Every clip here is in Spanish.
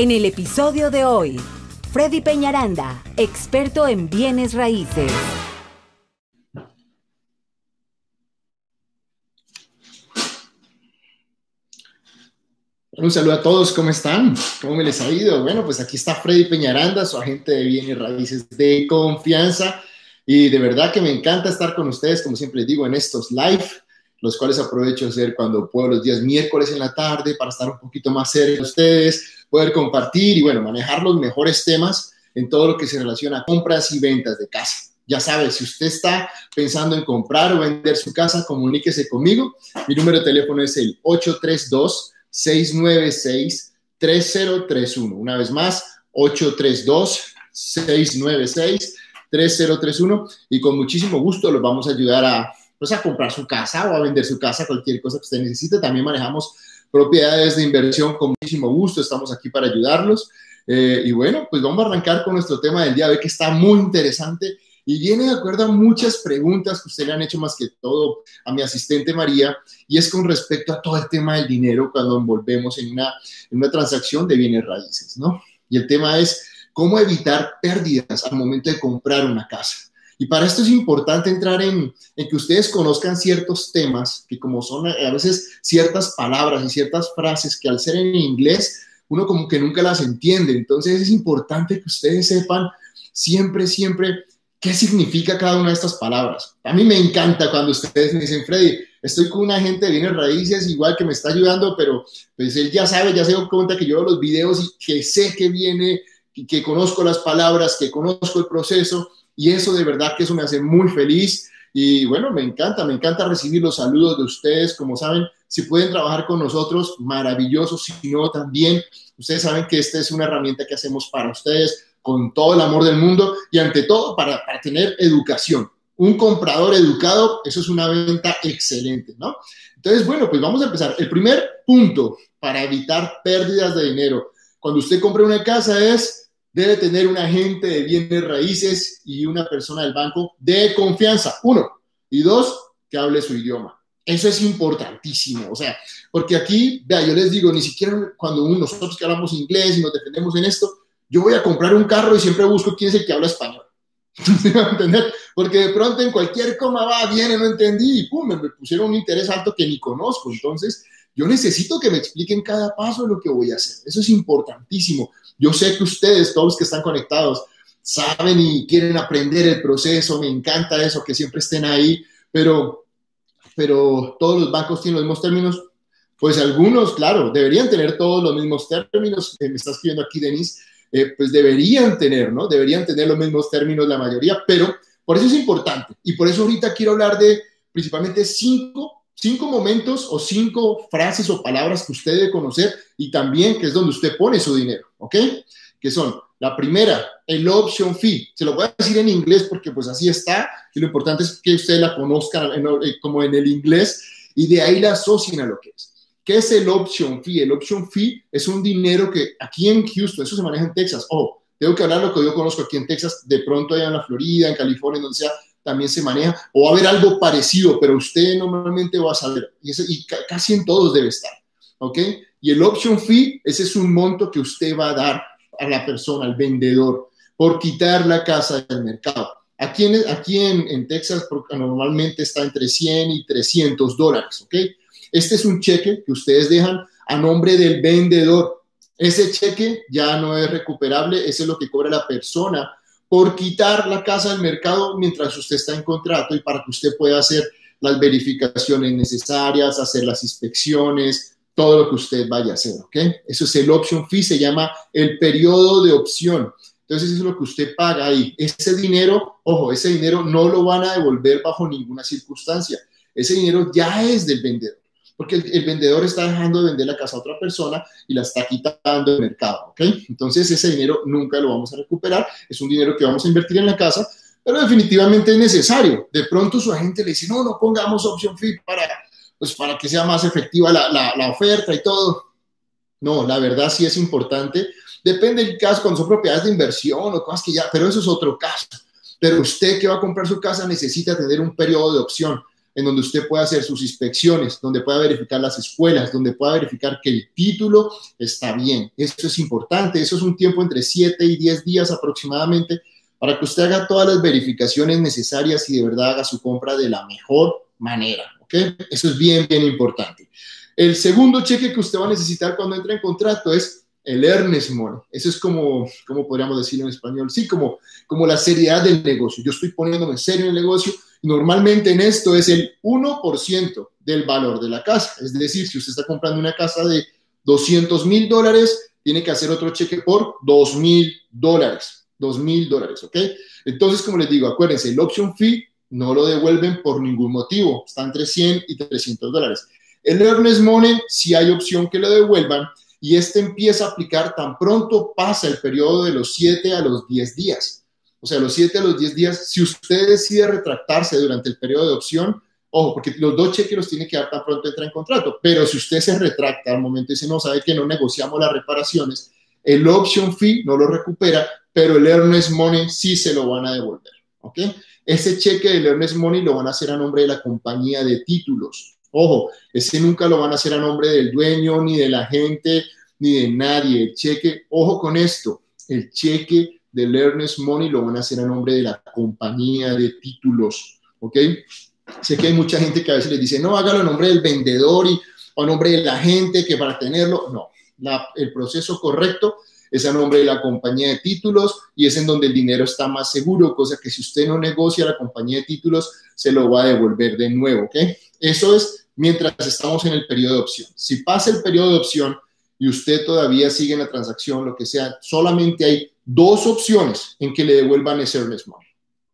En el episodio de hoy, Freddy Peñaranda, experto en bienes raíces. Un saludo a todos, ¿cómo están? ¿Cómo me les ha ido? Bueno, pues aquí está Freddy Peñaranda, su agente de bienes raíces de confianza. Y de verdad que me encanta estar con ustedes, como siempre digo, en estos live, los cuales aprovecho de hacer cuando puedo los días miércoles en la tarde para estar un poquito más cerca de ustedes, poder compartir y bueno, manejar los mejores temas en todo lo que se relaciona a compras y ventas de casa. Ya sabes, si usted está pensando en comprar o vender su casa, comuníquese conmigo. Mi número de teléfono es el 832-696-3031. Una vez más, 832-696-3031. Y con muchísimo gusto los vamos a ayudar a, pues, a comprar su casa o a vender su casa, cualquier cosa que usted necesite. También manejamos propiedades de inversión con muchísimo gusto. Estamos aquí para ayudarlos. Eh, y bueno, pues vamos a arrancar con nuestro tema del día de hoy, que está muy interesante y viene de acuerdo a muchas preguntas que usted le han hecho más que todo a mi asistente María, y es con respecto a todo el tema del dinero cuando envolvemos en una, en una transacción de bienes raíces, ¿no? Y el tema es cómo evitar pérdidas al momento de comprar una casa. Y para esto es importante entrar en, que ustedes conozcan ciertos temas, que como son a veces ciertas palabras y ciertas frases que al ser en inglés uno como que nunca las entiende. Entonces es importante que ustedes sepan siempre, siempre qué significa cada una de estas palabras. A mí me encanta cuando ustedes me dicen, Freddy, estoy con una gente de bienes raíces, igual que me está ayudando, pero pues él ya sabe, ya se dio cuenta que yo veo los videos y que sé que viene, y que conozco las palabras, que conozco el proceso y eso de verdad que eso me hace muy feliz. Y bueno, me encanta, me encanta recibir los saludos de ustedes. Como saben, si pueden trabajar con nosotros, maravilloso. Si no, también, ustedes saben que esta es una herramienta que hacemos para ustedes con todo el amor del mundo y ante todo para, tener educación. Un comprador educado, eso es una venta excelente, ¿no? Entonces, bueno, pues vamos a empezar. El primer punto para evitar pérdidas de dinero cuando usted compra una casa es debe tener un agente de bienes raíces y una persona del banco de confianza, uno. Y dos, que hable su idioma. Eso es importantísimo, o sea, porque aquí, vea, yo les digo, ni siquiera cuando nosotros que hablamos inglés y nos defendemos en esto, yo voy a comprar un carro y siempre busco quién es el que habla español. a entender? Porque de pronto en cualquier coma va, viene, no entendí y pum, me pusieron un interés alto que ni conozco. Entonces, yo necesito que me expliquen cada paso de lo que voy a hacer. Eso es importantísimo. Yo sé que ustedes, todos los que están conectados, saben y quieren aprender el proceso. Me encanta eso, que siempre estén ahí, pero, pero todos los bancos tienen los mismos términos. Pues algunos, claro, deberían tener todos los mismos términos. Eh, me está escribiendo aquí Denise. Eh, pues deberían tener, ¿no? Deberían tener los mismos términos la mayoría, pero por eso es importante. Y por eso ahorita quiero hablar de principalmente cinco cinco momentos o cinco frases o palabras que usted debe conocer y también que es donde usted pone su dinero, ¿ok? Que son la primera, el option fee. Se lo voy a decir en inglés porque pues así está y lo importante es que usted la conozca eh, como en el inglés y de ahí la asocien a lo que es. ¿Qué es el option fee? El option fee es un dinero que aquí en Houston, eso se maneja en Texas. Oh, tengo que hablar lo que yo conozco aquí en Texas, de pronto allá en la Florida, en California, donde sea, también se maneja, o va a haber algo parecido, pero usted normalmente va a saber, y, casi en todos debe estar, ¿ok? Y el option fee, ese es un monto que usted va a dar a la persona, al vendedor, por quitar la casa del mercado. Aquí en, aquí en, Texas normalmente está entre 100 y 300 dólares, ¿ok? Este es un cheque que ustedes dejan a nombre del vendedor. Ese cheque ya no es recuperable, ese es lo que cobra la persona por quitar la casa del mercado mientras usted está en contrato y para que usted pueda hacer las verificaciones necesarias, hacer las inspecciones, todo lo que usted vaya a hacer, ¿ok? Eso es el option fee, se llama el periodo de opción. Entonces, eso es lo que usted paga ahí. Ese dinero, ojo, ese dinero no lo van a devolver bajo ninguna circunstancia. Ese dinero ya es del vendedor porque el, vendedor está dejando de vender la casa a otra persona y la está quitando del mercado, ¿ok? Entonces ese dinero nunca lo vamos a recuperar, es un dinero que vamos a invertir en la casa, pero definitivamente es necesario. De pronto su agente le dice, no, no pongamos option fee para, pues, para que sea más efectiva la, la, la oferta y todo. No, la verdad sí es importante. Depende del caso, cuando son propiedades de inversión o cosas que ya, pero eso es otro caso. Pero usted que va a comprar su casa necesita tener un periodo de opción en donde usted pueda hacer sus inspecciones, donde pueda verificar las escuelas, donde pueda verificar que el título está bien. Esto es importante, eso es un tiempo entre 7 y 10 días aproximadamente para que usted haga todas las verificaciones necesarias y de verdad haga su compra de la mejor manera. ¿ok? Eso es bien, bien importante. El segundo cheque que usted va a necesitar cuando entre en contrato es el earnest money. Eso es como, como podríamos decirlo en español? Sí, como, como la seriedad del negocio. Yo estoy poniéndome serio en el negocio Normalmente en esto es el 1% del valor de la casa. Es decir, si usted está comprando una casa de 200 mil dólares, tiene que hacer otro cheque por 2 mil dólares. 2 mil dólares, ¿ok? Entonces, como les digo, acuérdense, el option fee no lo devuelven por ningún motivo. Está entre 100 y 300 dólares. El earnest money, si hay opción que lo devuelvan y este empieza a aplicar tan pronto pasa el periodo de los 7 a los 10 días o sea, los 7 a los 10 días, si usted decide retractarse durante el periodo de opción, ojo, porque los dos cheques los tiene que dar tan pronto entra en contrato, pero si usted se retracta al momento y dice, no, sabe que no negociamos las reparaciones, el option fee no lo recupera, pero el earnest money sí se lo van a devolver, ¿ok? Ese cheque del earnest money lo van a hacer a nombre de la compañía de títulos. Ojo, ese nunca lo van a hacer a nombre del dueño, ni de la gente, ni de nadie. El cheque, ojo con esto, el cheque del earnest money lo van a hacer a nombre de la compañía de títulos, ¿ok? Sé que hay mucha gente que a veces les dice, no, hágalo a nombre del vendedor y, a nombre de la gente que para tenerlo, no, el proceso correcto es a nombre de la compañía de títulos y es en donde el dinero está más seguro, cosa que si usted no negocia la compañía de títulos, se lo va a devolver de nuevo, ¿ok? Eso es mientras estamos en el periodo de opción. Si pasa el periodo de opción y usted todavía sigue en la transacción, lo que sea, solamente hay dos opciones en que le devuelvan ese earnest money.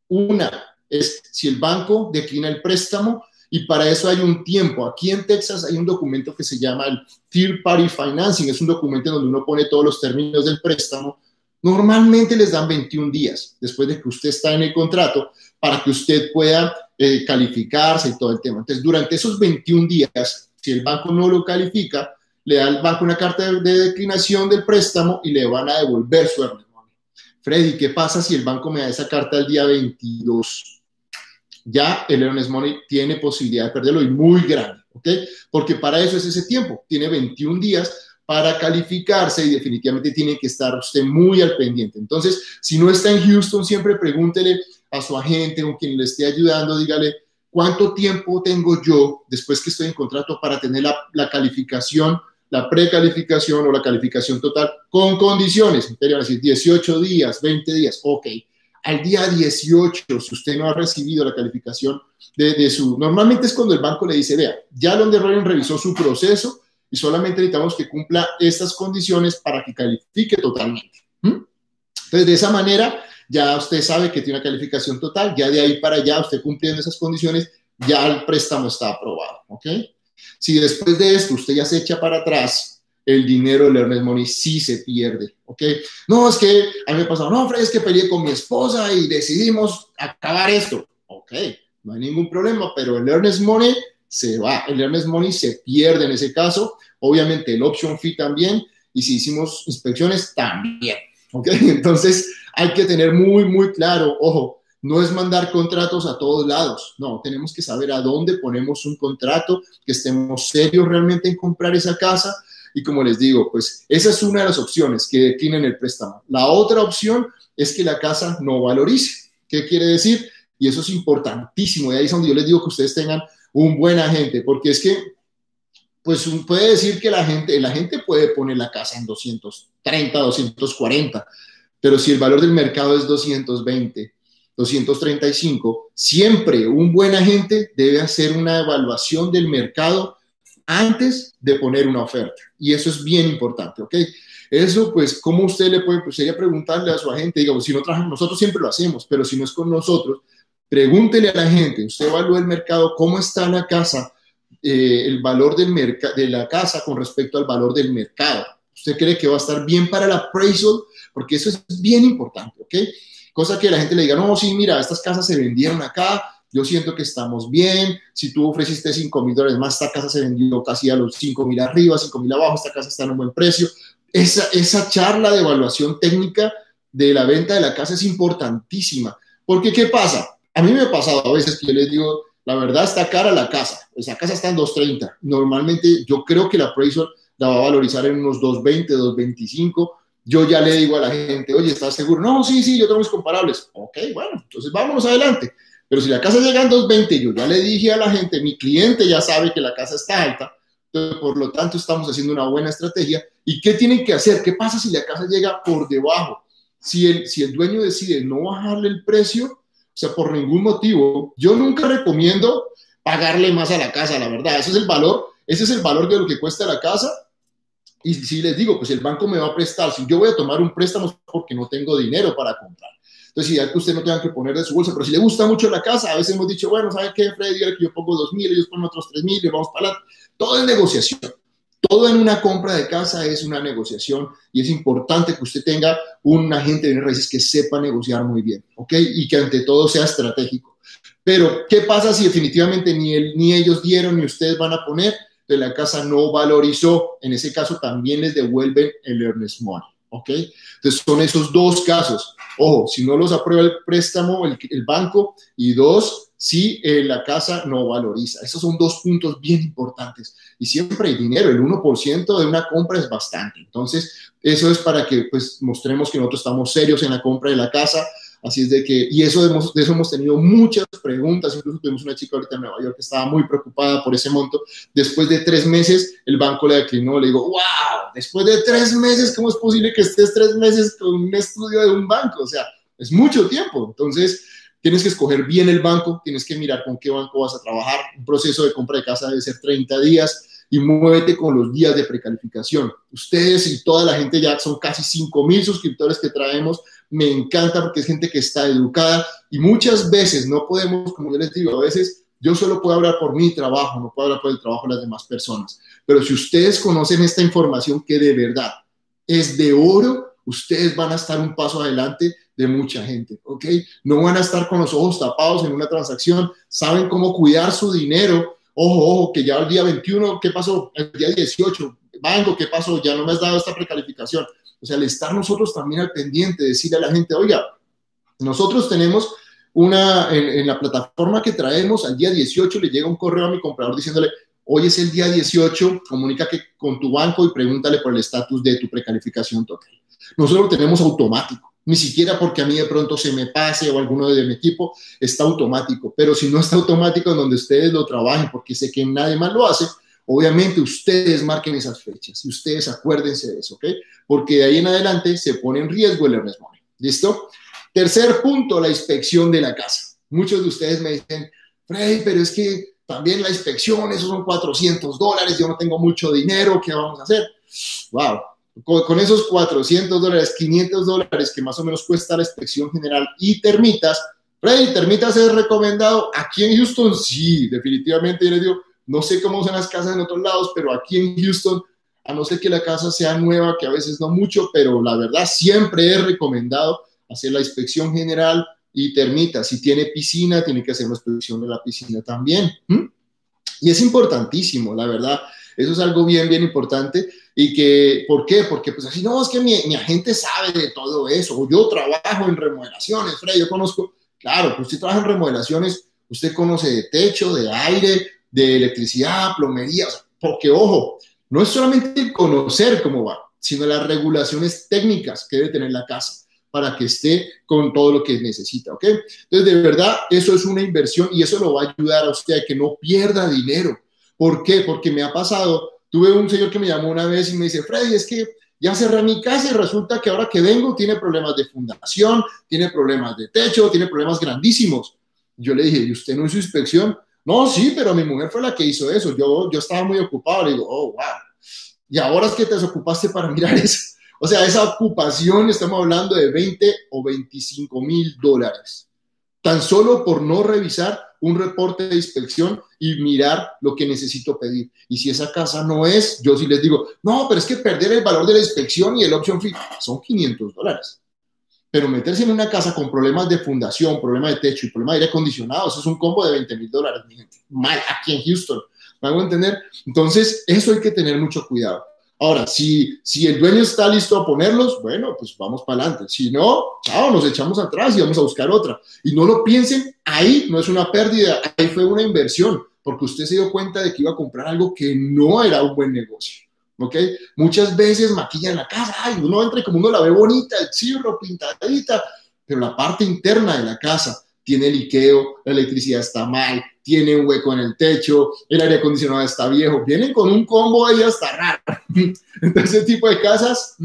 Una es si el banco declina el préstamo y para eso hay un tiempo. Aquí en Texas hay un documento que se llama el Third Party Financing. Es un documento donde uno pone todos los términos del préstamo. Normalmente les dan 21 días después de que usted está en el contrato para que usted pueda eh, calificarse y todo el tema. Entonces, durante esos 21 días, si el banco no lo califica, le da al banco una carta de, de declinación del préstamo y le van a devolver su earnest Freddy, ¿qué pasa si el banco me da esa carta el día 22? Ya el Earnest Money tiene posibilidad de perderlo y muy grande, ¿ok? Porque para eso es ese tiempo. Tiene 21 días para calificarse y definitivamente tiene que estar usted muy al pendiente. Entonces, si no está en Houston, siempre pregúntele a su agente o quien le esté ayudando, dígale, ¿cuánto tiempo tengo yo después que estoy en contrato para tener la calificación la precalificación o la calificación total con condiciones. Entonces, decir 18 días, 20 días, ok. Al día 18, si usted no ha recibido la calificación de, su... Normalmente es cuando el banco le dice, vea, ya donde Ryan revisó su proceso y solamente necesitamos que cumpla estas condiciones para que califique totalmente. Entonces, de esa manera, ya usted sabe que tiene una calificación total, ya de ahí para allá, usted cumpliendo esas condiciones, ya el préstamo está aprobado, ¿ok? Si después de esto usted ya se echa para atrás, el dinero del Earnest Money sí se pierde, ¿ok? No, es que a mí me pasó, no, Fred, es que peleé con mi esposa y decidimos acabar esto. Ok, no hay ningún problema, pero el Earnest Money se va, el Earnest Money se pierde en ese caso, obviamente el Option Fee también, y si hicimos inspecciones también, ¿ok? Entonces hay que tener muy, muy claro, ojo, no es mandar contratos a todos lados, no, tenemos que saber a dónde ponemos un contrato, que estemos serios realmente en comprar esa casa. Y como les digo, pues esa es una de las opciones que declinen el préstamo. La otra opción es que la casa no valorice. ¿Qué quiere decir? Y eso es importantísimo. Y ahí es donde yo les digo que ustedes tengan un buen agente, porque es que, pues puede decir que la gente, la gente puede poner la casa en 230, 240, pero si el valor del mercado es 220, 235, siempre un buen agente debe hacer una evaluación del mercado antes de poner una oferta. Y eso es bien importante, ¿ok? Eso, pues, ¿cómo usted le puede, pues, sería preguntarle a su agente, digamos, si no trabajamos, nosotros siempre lo hacemos, pero si no es con nosotros, pregúntele a la gente, usted evalúa el mercado, cómo está la casa, eh, el valor del de la casa con respecto al valor del mercado. ¿Usted cree que va a estar bien para el appraisal? Porque eso es bien importante, ¿ok? Cosa que la gente le diga, no, sí, mira, estas casas se vendieron acá, yo siento que estamos bien, si tú ofreciste 5 mil dólares más, esta casa se vendió casi a los 5 mil arriba, 5 mil abajo, esta casa está en un buen precio. Esa, esa charla de evaluación técnica de la venta de la casa es importantísima, porque ¿qué pasa? A mí me ha pasado a veces que yo les digo, la verdad está cara la casa, esa casa está en 230. Normalmente yo creo que la appraisal la va a valorizar en unos 220, 225. Yo ya le digo a la gente, oye, ¿estás seguro? No, sí, sí, yo tengo mis comparables. Ok, bueno, entonces vámonos adelante. Pero si la casa llega en 220, yo ya le dije a la gente, mi cliente ya sabe que la casa está alta, por lo tanto estamos haciendo una buena estrategia. ¿Y qué tienen que hacer? ¿Qué pasa si la casa llega por debajo? Si el, si el dueño decide no bajarle el precio, o sea, por ningún motivo, yo nunca recomiendo pagarle más a la casa, la verdad. Ese es el valor, ese es el valor de lo que cuesta la casa. Y si les digo, pues el banco me va a prestar, si yo voy a tomar un préstamo porque no tengo dinero para comprar. Entonces, ya que usted no tenga que poner de su bolsa, pero si le gusta mucho la casa, a veces hemos dicho, bueno, ¿sabe qué, Freddy? que yo pongo dos mil, ellos ponen otros tres mil, y vamos para adelante. Todo es negociación. Todo en una compra de casa es una negociación y es importante que usted tenga un agente de raíces que sepa negociar muy bien, ¿ok? Y que ante todo sea estratégico. Pero, ¿qué pasa si definitivamente ni, él, ni ellos dieron ni ustedes van a poner? De la casa no valorizó. En ese caso también les devuelven el earnest money. ¿ok? Entonces son esos dos casos. Ojo, si no los aprueba el préstamo, el, el banco, y dos, si eh, la casa no valoriza. Esos son dos puntos bien importantes. Y siempre hay dinero, el 1% de una compra es bastante. Entonces, eso es para que pues mostremos que nosotros estamos serios en la compra de la casa Así es de que, y eso de eso hemos tenido muchas preguntas, incluso tuvimos una chica ahorita en Nueva York que estaba muy preocupada por ese monto. Después de tres meses, el banco le declinó, le digo, wow, después de tres meses, ¿cómo es posible que estés tres meses con un estudio de un banco? O sea, es mucho tiempo. Entonces, tienes que escoger bien el banco, tienes que mirar con qué banco vas a trabajar. Un proceso de compra de casa debe ser 30 días y muévete con los días de precalificación. Ustedes y toda la gente ya son casi 5 mil suscriptores que traemos me encanta porque es gente que está educada y muchas veces no podemos, como yo les digo, a veces yo solo puedo hablar por mi trabajo, no puedo hablar por el trabajo de las demás personas. Pero si ustedes conocen esta información que de verdad es de oro, ustedes van a estar un paso adelante de mucha gente, ¿ok? No van a estar con los ojos tapados en una transacción, saben cómo cuidar su dinero. Ojo, ojo, que ya el día 21, ¿qué pasó? El día 18, banco, ¿qué pasó? Ya no me has dado esta precalificación. O sea, al estar nosotros también al pendiente, decirle a la gente, oiga, nosotros tenemos una, en, la plataforma que traemos, al día 18 le llega un correo a mi comprador diciéndole, hoy es el día 18, comunica que, con tu banco y pregúntale por el estatus de tu precalificación total. Nosotros lo tenemos automático, ni siquiera porque a mí de pronto se me pase o alguno de mi equipo, está automático, pero si no está automático en donde ustedes lo trabajen, porque sé que nadie más lo hace, Obviamente ustedes marquen esas fechas y ustedes acuérdense de eso, ¿ok? Porque de ahí en adelante se pone en riesgo el earnest money. ¿Listo? Tercer punto, la inspección de la casa. Muchos de ustedes me dicen, Freddy, pero es que también la inspección, esos son 400 dólares, yo no tengo mucho dinero, ¿qué vamos a hacer? Wow, con, esos 400 dólares, 500 dólares que más o menos cuesta la inspección general y termitas, Freddy, termitas es recomendado aquí en Houston, sí, definitivamente yo les digo, no sé cómo son las casas en otros lados, pero aquí en Houston, a no ser que la casa sea nueva, que a veces no mucho, pero la verdad siempre es recomendado hacer la inspección general y termita. Si tiene piscina, tiene que hacer la inspección de la piscina también. Y es importantísimo, la verdad. Eso es algo bien, bien importante. Y que, ¿por qué? Porque pues así, no, es que mi, mi agente sabe de todo eso. Yo trabajo en remodelaciones, Fred, yo conozco, claro, pues usted trabaja en remodelaciones, usted conoce de techo, de aire, de electricidad, plomería, porque ojo, no es solamente conocer cómo va, sino las regulaciones técnicas que debe tener la casa para que esté con todo lo que necesita, ¿ok? Entonces, de verdad, eso es una inversión y eso lo va a ayudar a usted a que no pierda dinero. ¿Por qué? Porque me ha pasado, tuve un señor que me llamó una vez y me dice, Freddy, es que ya cerré mi casa y resulta que ahora que vengo tiene problemas de fundación, tiene problemas de techo, tiene problemas grandísimos. Yo le dije, ¿y usted no hizo inspección? No, sí, pero mi mujer fue la que hizo eso. Yo, yo estaba muy ocupado. Le digo, oh, wow. Y ahora es que te desocupaste para mirar eso. O sea, esa ocupación, estamos hablando de 20 o 25 mil dólares. Tan solo por no revisar un reporte de inspección y mirar lo que necesito pedir. Y si esa casa no es, yo sí les digo, no, pero es que perder el valor de la inspección y el option fee son 500 dólares. Pero meterse en una casa con problemas de fundación, problemas de techo y problemas de aire acondicionado, eso es un combo de 20 mil dólares. Mal, aquí en Houston. ¿Me hago entender? Entonces, eso hay que tener mucho cuidado. Ahora, si, si el dueño está listo a ponerlos, bueno, pues vamos para adelante. Si no, chao, nos echamos atrás y vamos a buscar otra. Y no lo piensen, ahí no es una pérdida, ahí fue una inversión, porque usted se dio cuenta de que iba a comprar algo que no era un buen negocio. ¿Ok? Muchas veces maquillan la casa, ay, uno entra y como uno la ve bonita, el chirro, pintadita, pero la parte interna de la casa tiene liqueo, la electricidad está mal, tiene un hueco en el techo, el aire acondicionado está viejo, vienen con un combo ahí hasta raro. Entonces, ese tipo de casas,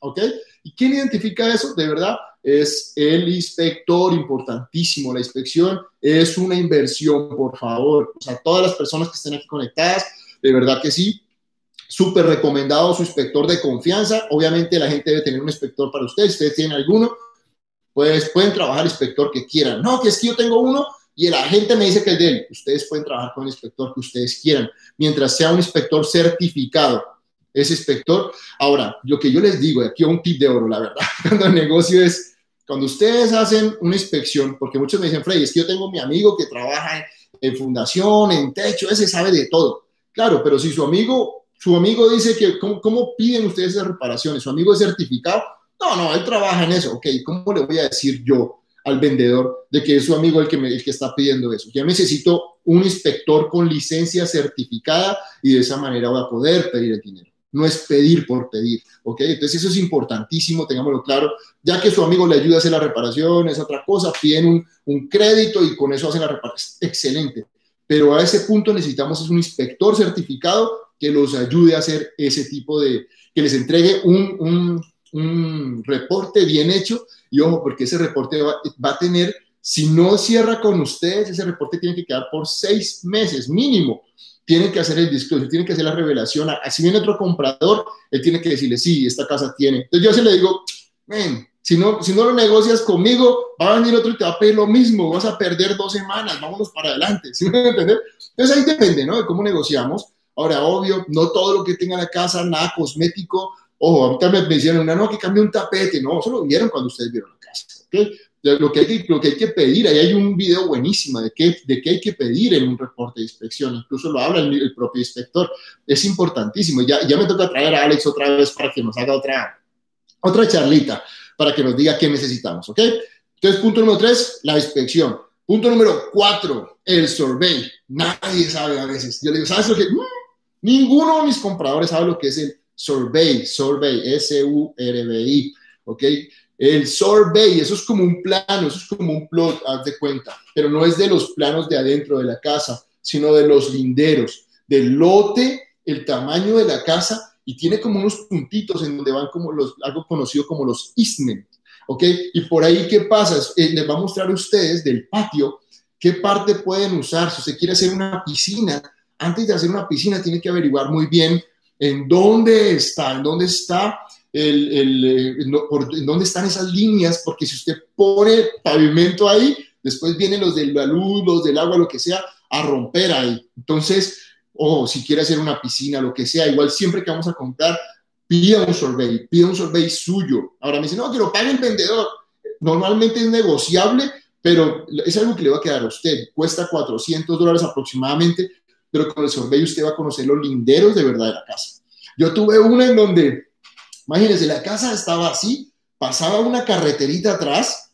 ¿ok? ¿Y quién identifica eso? De verdad, es el inspector, importantísimo. La inspección es una inversión, por favor. O sea, todas las personas que estén aquí conectadas, de verdad que sí. Súper recomendado su inspector de confianza. Obviamente la gente debe tener un inspector para ustedes. Ustedes tienen alguno, pues pueden trabajar inspector que quieran. No, que es que yo tengo uno y el agente me dice que es de él. Ustedes pueden trabajar con el inspector que ustedes quieran, mientras sea un inspector certificado. Ese inspector. Ahora, lo que yo les digo, aquí un tip de oro, la verdad, cuando el negocio es, cuando ustedes hacen una inspección, porque muchos me dicen, Frey, es que yo tengo mi amigo que trabaja en, fundación, en techo, ese sabe de todo. Claro, pero si su amigo, su amigo dice que, ¿cómo, cómo piden ustedes esas reparaciones? Su amigo es certificado, no, no, él trabaja en eso. Ok, ¿cómo le voy a decir yo al vendedor de que es su amigo el que, me, el que está pidiendo eso? Ya necesito un inspector con licencia certificada y de esa manera voy a poder pedir el dinero. No es pedir por pedir, ¿ok? Entonces eso es importantísimo, tengámoslo claro. Ya que su amigo le ayuda a hacer la reparación, es otra cosa, piden un, un crédito y con eso hacen la reparación. Excelente. Pero a ese punto necesitamos es un inspector certificado que los ayude a hacer ese tipo de, que les entregue un, un un reporte bien hecho y ojo, porque ese reporte va, a tener, si no cierra con ustedes, ese reporte tiene que quedar por seis meses mínimo. Tiene que hacer el disclosure, tiene que hacer la revelación. Así viene otro comprador, él tiene que decirle, sí, esta casa tiene. Entonces yo se le digo, ven, si no, si no lo negocias conmigo, va a venir otro y te va a pedir lo mismo, vas a perder dos semanas, vámonos para adelante. ¿Sí me entender? Entonces ahí depende, ¿no? De cómo negociamos. Ahora, obvio, no todo lo que tenga la casa, nada cosmético, Ojo, ahorita me, me decían, no, que cambie un tapete. No, eso lo vieron cuando ustedes vieron la casa. ¿okay? Lo, que hay que, lo que hay que pedir, ahí hay un video buenísimo de qué, de qué hay que pedir en un reporte de inspección. Incluso lo habla el, propio inspector. Es importantísimo. Ya, ya me toca traer a Alex otra vez para que nos haga otra, otra charlita, para que nos diga qué necesitamos. ¿Ok? Entonces, punto número tres, la inspección. Punto número cuatro, el survey. Nadie sabe a veces. Yo le digo, ¿sabes lo que? Ninguno de mis compradores sabe lo que es el survey, survey, S-U-R-B-I, ¿ok? El survey, eso es como un plano, eso es como un plot, haz de cuenta, pero no es de los planos de adentro de la casa, sino de los linderos, del lote, el tamaño de la casa y tiene como unos puntitos en donde van como los, algo conocido como los ismen, ¿ok? Y por ahí, ¿qué pasa? Eh, les va a mostrar a ustedes del patio qué parte pueden usar. Si usted quiere hacer una piscina, antes de hacer una piscina tiene que averiguar muy bien en dónde está, en dónde está el, el eh, en dónde están esas líneas, porque si usted pone pavimento ahí, después vienen los de la luz, los del agua, lo que sea, a romper ahí. Entonces, o si quiere hacer una piscina, lo que sea, igual siempre que vamos a comprar, pida un survey, pida un survey suyo. Ahora me dice, no, que lo pague el vendedor. Normalmente es negociable, pero es algo que le va a quedar a usted. Cuesta 400 dólares aproximadamente, pero con el survey usted va a conocer los linderos de verdad de la casa. Yo tuve una en donde, imagínense, la casa estaba así, pasaba una carreterita atrás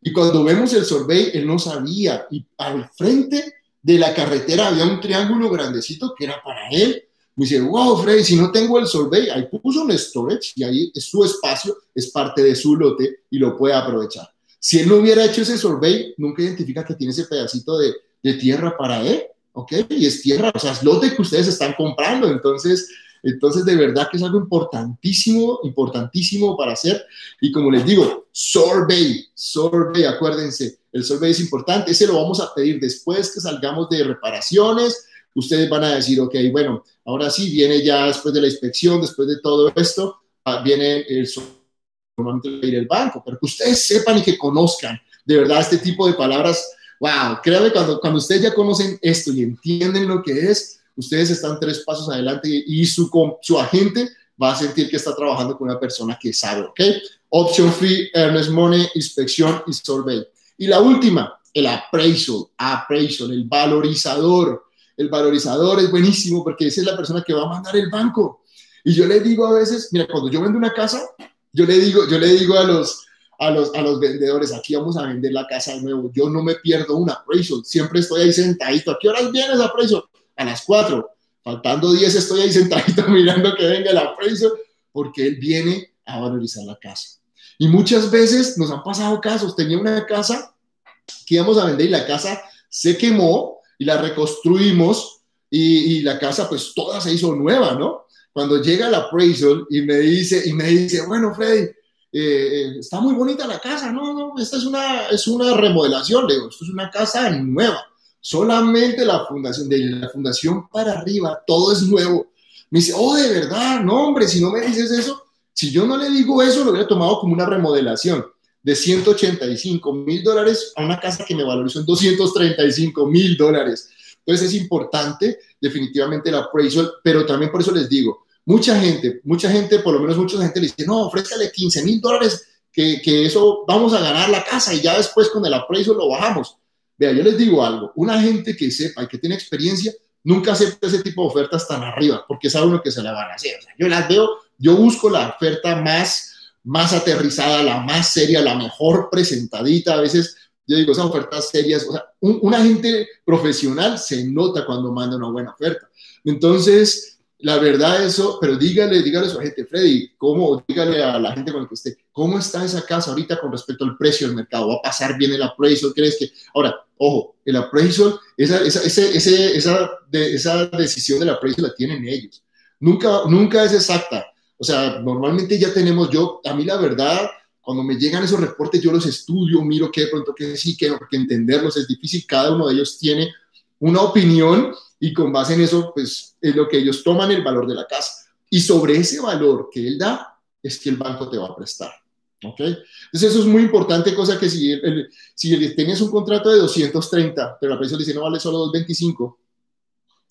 y cuando vemos el survey, él no sabía y al frente de la carretera había un triángulo grandecito que era para él. Me dice, wow, Freddy, si no tengo el survey, ahí puso un storage y ahí es su espacio, es parte de su lote y lo puede aprovechar. Si él no hubiera hecho ese survey, nunca identifica que tiene ese pedacito de tierra para él ¿ok? Y es tierra, o sea, es lote que ustedes están comprando, entonces, entonces de verdad que es algo importantísimo, importantísimo para hacer. Y como les digo, survey, survey, acuérdense, el survey es importante, ese lo vamos a pedir después que salgamos de reparaciones. Ustedes van a decir, ok, bueno, ahora sí, viene ya después de la inspección, después de todo esto, ah, viene el ir el banco, pero que ustedes sepan y que conozcan de verdad este tipo de palabras wow, créanme, cuando, cuando ustedes ya conocen esto y entienden lo que es, ustedes están tres pasos adelante y, su, su agente va a sentir que está trabajando con una persona que sabe, ¿ok? Option free, earnest money, inspección y survey. Y la última, el appraisal, appraisal, el valorizador. El valorizador es buenísimo porque esa es la persona que va a mandar el banco. Y yo le digo a veces, mira, cuando yo vendo una casa, yo le digo, yo le digo a los, a los, a los vendedores, aquí vamos a vender la casa de nuevo, yo no me pierdo un appraisal, siempre estoy ahí sentadito, ¿a qué horas vienes appraisal? A las 4, faltando 10 estoy ahí sentadito mirando que venga el appraisal, porque él viene a valorizar la casa. Y muchas veces nos han pasado casos, tenía una casa que íbamos a vender y la casa se quemó y la reconstruimos y, y la casa pues toda se hizo nueva, ¿no? Cuando llega el appraisal y me dice, y me dice, bueno, Freddy, eh, eh, está muy bonita la casa, no, no, esta es una, es una remodelación, le digo, esto es una casa nueva, solamente la fundación, de la fundación para arriba, todo es nuevo. Me dice, oh, de verdad, no, hombre, si no me dices eso, si yo no le digo eso, lo hubiera tomado como una remodelación de 185 mil dólares a una casa que me valorizó en 235 mil dólares. Entonces es importante definitivamente el appraisal, pero también por eso les digo, mucha gente, mucha gente, por lo menos mucha gente le dice, no, ofrézcale 15 mil dólares, que, que, eso vamos a ganar la casa y ya después con el appraisal lo bajamos. Vea, yo les digo algo, una gente que sepa y que tiene experiencia, nunca acepta ese tipo de ofertas tan arriba, porque sabe uno que se la van a hacer. yo las veo, yo busco la oferta más, más aterrizada, la más seria, la mejor presentadita, a veces yo digo, esas ofertas serias, o sea, un, un, agente profesional se nota cuando manda una buena oferta. Entonces, la verdad eso, pero dígale, dígale a su agente, Freddy, ¿cómo, dígale a la gente con la que esté, ¿cómo está esa casa ahorita con respecto al precio del mercado? ¿Va a pasar bien el appraisal? ¿Crees que? Ahora, ojo, el appraisal, esa, esa, ese, ese, esa, de, esa decisión del appraisal la tienen ellos. Nunca, nunca es exacta. O sea, normalmente ya tenemos, yo, a mí la verdad, cuando me llegan esos reportes, yo los estudio, miro que de pronto que sí, que, que entenderlos es difícil, cada uno de ellos tiene una opinión y con base en eso, pues es lo que ellos toman el valor de la casa. Y sobre ese valor que él da, es que el banco te va a prestar. ¿Ok? Entonces eso es muy importante, cosa que si, el, si tienes un contrato de 230, pero la precio dice no vale solo 225,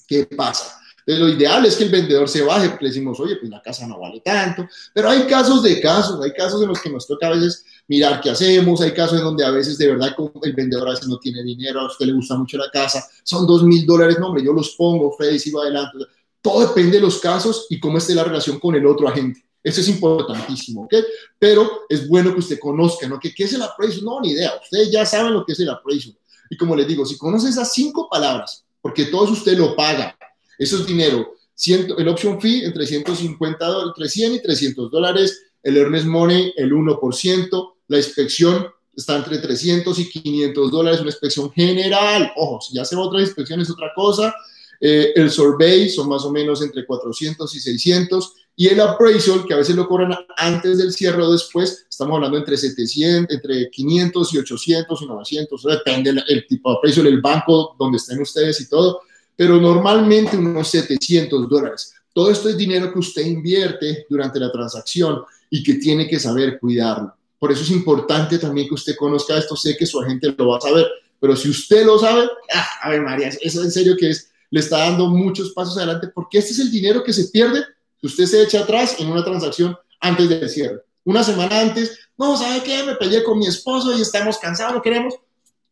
¿qué pasa? lo ideal es que el vendedor se baje, porque le decimos, oye, pues la casa no vale tanto. Pero hay casos de casos, hay casos en los que nos toca a veces mirar qué hacemos, hay casos en donde a veces de verdad el vendedor a veces no tiene dinero, a usted le gusta mucho la casa, son dos mil dólares, no, hombre, yo los pongo, Freddy, si va adelante. Todo depende de los casos y cómo esté la relación con el otro agente. Eso es importantísimo, ¿ok? Pero es bueno que usted conozca, ¿no? ¿Qué, qué es el appraisal? No, ni idea. Ustedes ya saben lo que es el appraisal. Y como les digo, si conoce esas cinco palabras, porque todo eso usted lo paga, eso es dinero. el option fee entre 150, entre 100 y 300 dólares. El earnest money, el 1%. La inspección está entre 300 y 500 dólares, una inspección general. Ojo, si ya hace otra inspección es otra cosa. Eh, el survey son más o menos entre 400 y 600. Y el appraisal, que a veces lo cobran antes del cierre o después, estamos hablando entre 700, entre 500 y 800 y 900. Depende el, tipo de appraisal, el banco donde estén ustedes y todo pero normalmente unos 700 dólares. Todo esto es dinero que usted invierte durante la transacción y que tiene que saber cuidarlo. Por eso es importante también que usted conozca esto. Sé que su agente lo va a saber, pero si usted lo sabe, ah, a ver, María, eso en serio que es, le está dando muchos pasos adelante porque este es el dinero que se pierde si usted se echa atrás en una transacción antes del cierre. Una semana antes, no, ¿sabe qué? Me peleé con mi esposo y estamos cansados, no queremos.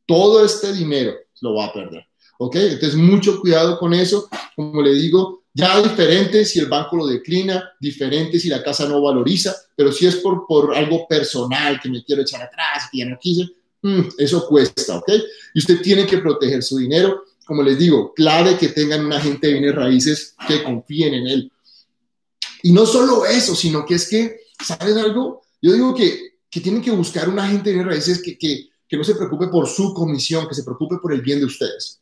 Todo este dinero lo va a perder. ¿ok? Entonces, mucho cuidado con eso. Como le digo, ya diferente si el banco lo declina, diferente si la casa no valoriza, pero si es por, por algo personal que me quiero echar atrás, que ya no quise, mm, eso cuesta, ¿ok? Y usted tiene que proteger su dinero. Como les digo, clave que tengan un agente de bienes raíces que confíen en él. Y no solo eso, sino que es que, ¿sabes algo? Yo digo que, que tienen que buscar un agente de bienes raíces que, que, que no se preocupe por su comisión, que se preocupe por el bien de ustedes.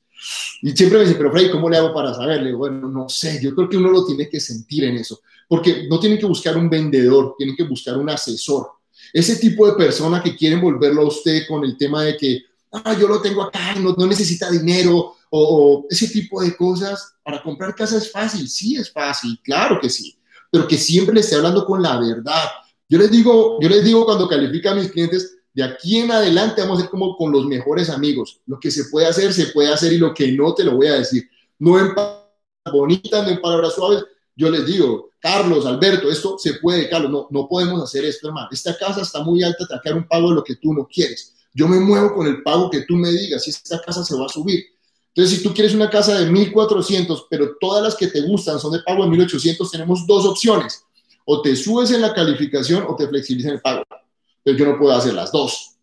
Y siempre me dice, pero Freddy, ¿cómo le hago para saberle? bueno, no sé, yo creo que uno lo tiene que sentir en eso, porque no tienen que buscar un vendedor, tienen que buscar un asesor. Ese tipo de persona que quieren volverlo a usted con el tema de que, ah, yo lo tengo acá, no, no necesita dinero, o, ese tipo de cosas, para comprar casa es fácil, sí es fácil, claro que sí, pero que siempre le esté hablando con la verdad. Yo les digo, yo les digo cuando califica a mis clientes, de aquí en adelante vamos a ser como con los mejores amigos. Lo que se puede hacer, se puede hacer y lo que no te lo voy a decir. No en palabras bonitas, no en palabras suaves. Yo les digo, Carlos, Alberto, esto se puede, Carlos, no, no podemos hacer esto, hermano. Esta casa está muy alta, te un pago de lo que tú no quieres. Yo me muevo con el pago que tú me digas, si esta casa se va a subir. Entonces, si tú quieres una casa de 1400, pero todas las que te gustan son de pago de 1800, tenemos dos opciones. O te subes en la calificación o te flexibilizan el pago. Pero yo no puedo hacer las dos.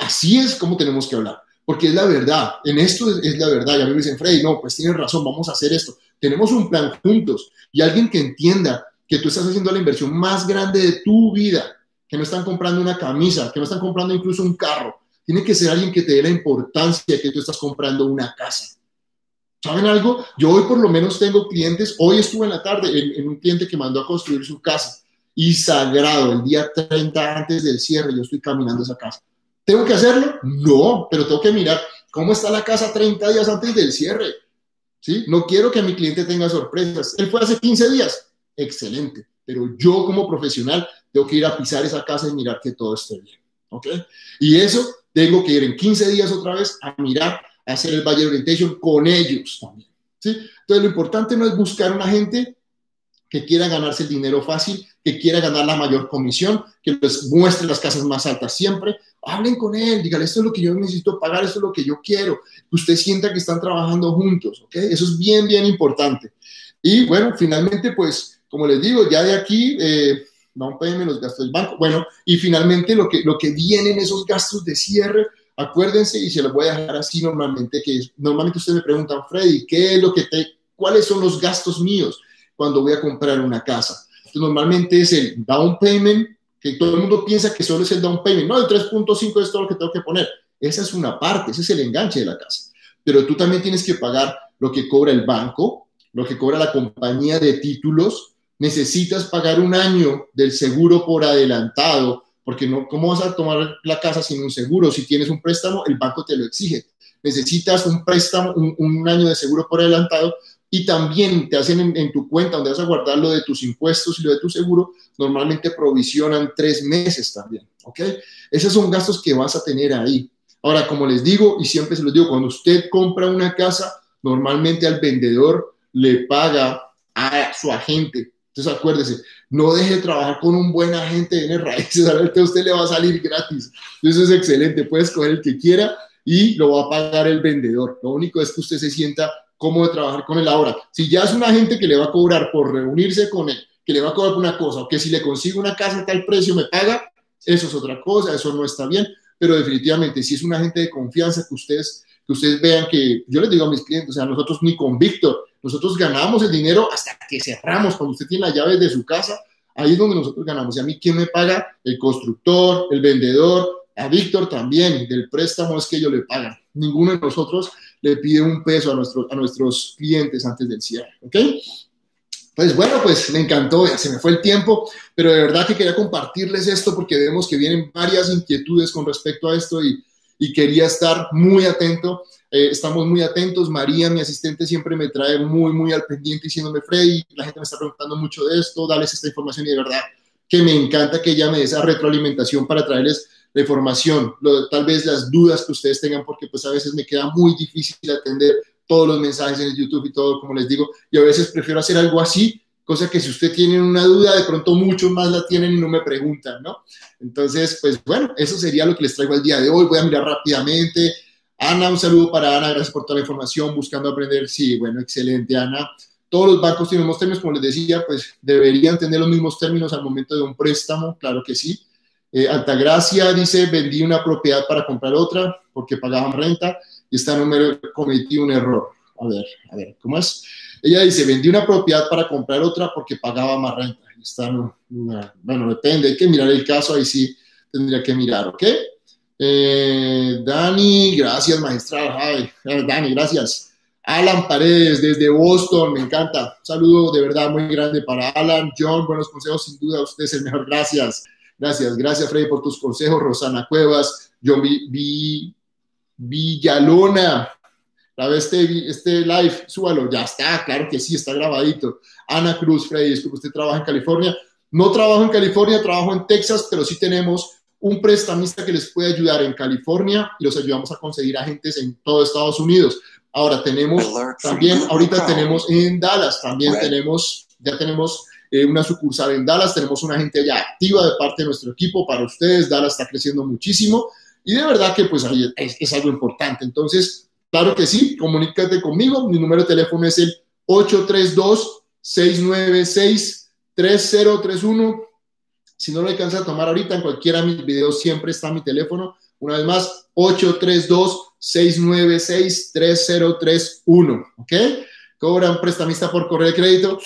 Así es como tenemos que hablar, porque es la verdad. En esto es, la verdad. Y a mí me dicen, Freddy, no, pues tienes razón, vamos a hacer esto. Tenemos un plan juntos y alguien que entienda que tú estás haciendo la inversión más grande de tu vida, que no están comprando una camisa, que no están comprando incluso un carro. Tiene que ser alguien que te dé la importancia que tú estás comprando una casa. ¿Saben algo? Yo hoy por lo menos tengo clientes, hoy estuve en la tarde en, en un cliente que mandó a construir su casa y sagrado, el día 30 antes del cierre, yo estoy caminando esa casa. ¿Tengo que hacerlo? No, pero tengo que mirar cómo está la casa 30 días antes del cierre. ¿Sí? No quiero que mi cliente tenga sorpresas. Él fue hace 15 días. Excelente. Pero yo como profesional tengo que ir a pisar esa casa y mirar que todo esté bien. ¿Ok? Y eso tengo que ir en 15 días otra vez a mirar, a hacer el Valle Orientation con ellos también. ¿Sí? Entonces lo importante no es buscar una gente que quiera ganarse el dinero fácil, que quiera ganar la mayor comisión, que les muestre las casas más altas siempre. Hablen con él, díganle, esto es lo que yo necesito pagar, esto es lo que yo quiero. Usted sienta que están trabajando juntos, ¿ok? Eso es bien, bien importante. Y bueno, finalmente, pues, como les digo, ya de aquí, eh, un payment, los gastos del banco. Bueno, y finalmente lo que, lo que vienen esos gastos de cierre, acuérdense, y se los voy a dejar así normalmente, que normalmente ustedes me preguntan, Freddy, ¿qué es lo que te, cuáles son los gastos míos? Cuando voy a comprar una casa. Entonces, normalmente es el down payment, que todo el mundo piensa que solo es el down payment. No, el 3.5 es todo lo que tengo que poner. Esa es una parte, ese es el enganche de la casa. Pero tú también tienes que pagar lo que cobra el banco, lo que cobra la compañía de títulos. Necesitas pagar un año del seguro por adelantado, porque no, ¿cómo vas a tomar la casa sin un seguro? Si tienes un préstamo, el banco te lo exige. Necesitas un préstamo, un, un año de seguro por adelantado y también te hacen en, tu cuenta donde vas a guardar lo de tus impuestos y lo de tu seguro, normalmente provisionan tres meses también, ¿ok? Esos son gastos que vas a tener ahí. Ahora, como les digo, y siempre se los digo, cuando usted compra una casa, normalmente al vendedor le paga a su agente. Entonces, acuérdese, no deje de trabajar con un buen agente de raíces, a usted le va a salir gratis. Eso es excelente, puede escoger el que quiera y lo va a pagar el vendedor. Lo único es que usted se sienta cómo trabajar con él ahora. Si ya es una gente que le va a cobrar por reunirse con él, que le va a cobrar una cosa, o que si le consigo una casa a tal precio me paga, eso es otra cosa, eso no está bien, pero definitivamente si es una gente de confianza que ustedes, que ustedes vean que, yo les digo a mis clientes, o sea, nosotros ni con Víctor, nosotros ganamos el dinero hasta que cerramos, cuando usted tiene las llaves de su casa, ahí es donde nosotros ganamos. Y a mí, ¿quién me paga? El constructor, el vendedor, a Víctor también, del préstamo es que ellos le pagan. Ninguno de nosotros le pide un peso a, nuestro, a nuestros clientes antes del cierre. ¿Ok? Pues bueno, pues me encantó, ya se me fue el tiempo, pero de verdad que quería compartirles esto porque vemos que vienen varias inquietudes con respecto a esto y, y quería estar muy atento. Eh, estamos muy atentos. María, mi asistente, siempre me trae muy, muy al pendiente diciéndome, Freddy, la gente me está preguntando mucho de esto, dales esta información y de verdad que me encanta que ella me dé esa retroalimentación para traerles la información, tal vez las dudas que ustedes tengan, porque pues a veces me queda muy difícil atender todos los mensajes en YouTube y todo, como les digo, y a veces prefiero hacer algo así, cosa que si usted tiene una duda, de pronto muchos más la tienen y no me preguntan, ¿no? Entonces, pues bueno, eso sería lo que les traigo el día de hoy. Voy a mirar rápidamente. Ana, un saludo para Ana, gracias por toda la información, buscando aprender. Sí, bueno, excelente, Ana. Todos los bancos tienen los términos, como les decía, pues deberían tener los mismos términos al momento de un préstamo, claro que sí. Eh, Altagracia dice, vendí una propiedad para comprar otra porque pagaban renta y esta número cometí un error. A ver, a ver, ¿cómo es? Ella dice, vendí una propiedad para comprar otra porque pagaba más renta. Está, bueno, depende, hay que mirar el caso, ahí sí tendría que mirar, ¿ok? Eh, Dani, gracias, magistral. Eh, Dani, gracias. Alan Paredes, desde Boston, me encanta. Un saludo de verdad muy grande para Alan. John, buenos consejos, sin duda, usted es el mejor. Gracias. Gracias, gracias Freddy por tus consejos. Rosana Cuevas, John vi, Villalona. La vez este, este live, súbalo, ya está, claro que sí, está grabadito. Ana Cruz, Freddy, es que usted trabaja en California. No trabajo en California, trabajo en Texas, pero sí tenemos un prestamista que les puede ayudar en California y los ayudamos a conseguir agentes en todo Estados Unidos. Ahora tenemos también, ahorita tenemos en Dallas, también tenemos, ya tenemos eh, una sucursal en Dallas, tenemos una gente ya activa de parte de nuestro equipo para ustedes, Dallas está creciendo muchísimo y de verdad que pues es, es algo importante. Entonces, Claro que sí, comunícate conmigo. Mi número de teléfono es el 832-696-3031. Si no lo alcanza a tomar ahorita, en cualquiera de mis videos siempre está mi teléfono. Una vez más, 832-696-3031. ¿Ok? Cobran prestamista por correo de crédito.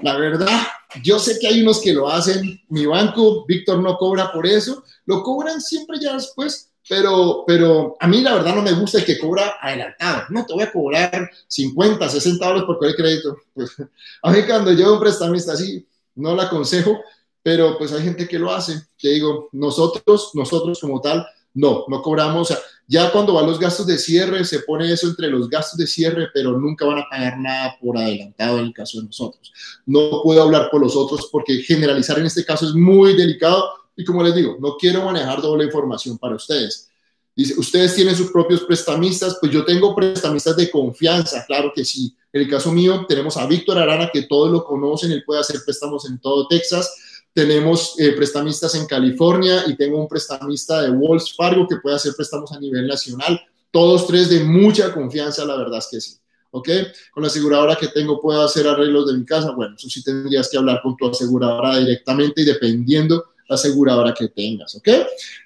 La verdad, yo sé que hay unos que lo hacen. Mi banco, Víctor, no cobra por eso. Lo cobran siempre ya después pero, pero a mí la verdad no me gusta el que cobra adelantado. No te voy a cobrar 50, 60 dólares por el crédito. Pues, a mí cuando yo un prestamista así, no lo aconsejo, pero pues hay gente que lo hace. Te digo, nosotros, nosotros como tal, no, no cobramos. ya cuando van los gastos de cierre, se pone eso entre los gastos de cierre, pero nunca van a pagar nada por adelantado en el caso de nosotros. No puedo hablar por los otros porque generalizar en este caso es muy delicado y como les digo, no quiero manejar doble información para ustedes. Dice, ustedes tienen sus propios prestamistas, pues yo tengo prestamistas de confianza, claro que sí. En el caso mío tenemos a Víctor Arana, que todos lo conocen, él puede hacer préstamos en todo Texas. Tenemos eh, prestamistas en California y tengo un prestamista de Wells Fargo que puede hacer préstamos a nivel nacional. Todos tres de mucha confianza, la verdad es que sí. ¿ok? Con la aseguradora que tengo puedo hacer arreglos de mi casa. Bueno, eso sí tendrías que hablar con tu aseguradora directamente y dependiendo la aseguradora que tengas, ¿ok?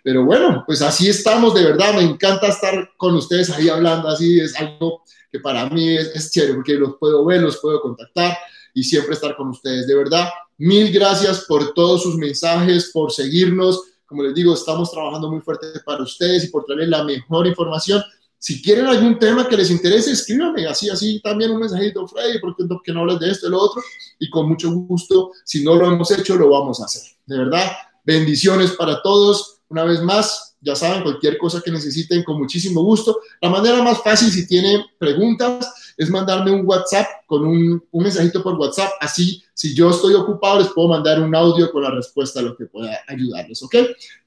Pero bueno, pues así estamos, de verdad, me encanta estar con ustedes ahí hablando así, es algo que para mí es, es chévere porque los puedo ver, los puedo contactar y siempre estar con ustedes, de verdad. Mil gracias por todos sus mensajes, por seguirnos. Como les digo, estamos trabajando muy fuerte para ustedes y por traerles la mejor información. Si quieren algún tema que les interese, escríbanme así, así también un mensajito, Freddy, porque no hablas de esto y lo otro. Y con mucho gusto, si no lo hemos hecho, lo vamos a hacer. De verdad, Bendiciones para todos. Una vez más, ya saben, cualquier cosa que necesiten, con muchísimo gusto. La manera más fácil, si tienen preguntas, es mandarme un WhatsApp con un, un, mensajito por WhatsApp. Así, si yo estoy ocupado, les puedo mandar un audio con la respuesta a lo que pueda ayudarles, ¿ok?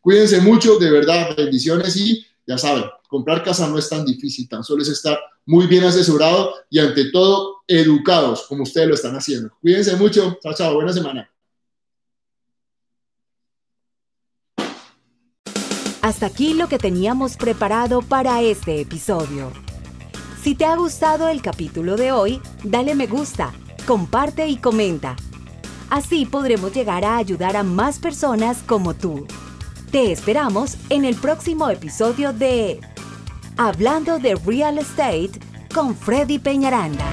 Cuídense mucho, de verdad, bendiciones y ya saben, comprar casa no es tan difícil, tan solo es estar muy bien asesorado y ante todo educados, como ustedes lo están haciendo. Cuídense mucho, chao, chao, buena semana. Hasta aquí lo que teníamos preparado para este episodio. Si te ha gustado el capítulo de hoy, dale me gusta, comparte y comenta. Así podremos llegar a ayudar a más personas como tú. Te esperamos en el próximo episodio de Hablando de Real Estate con Freddy Peñaranda.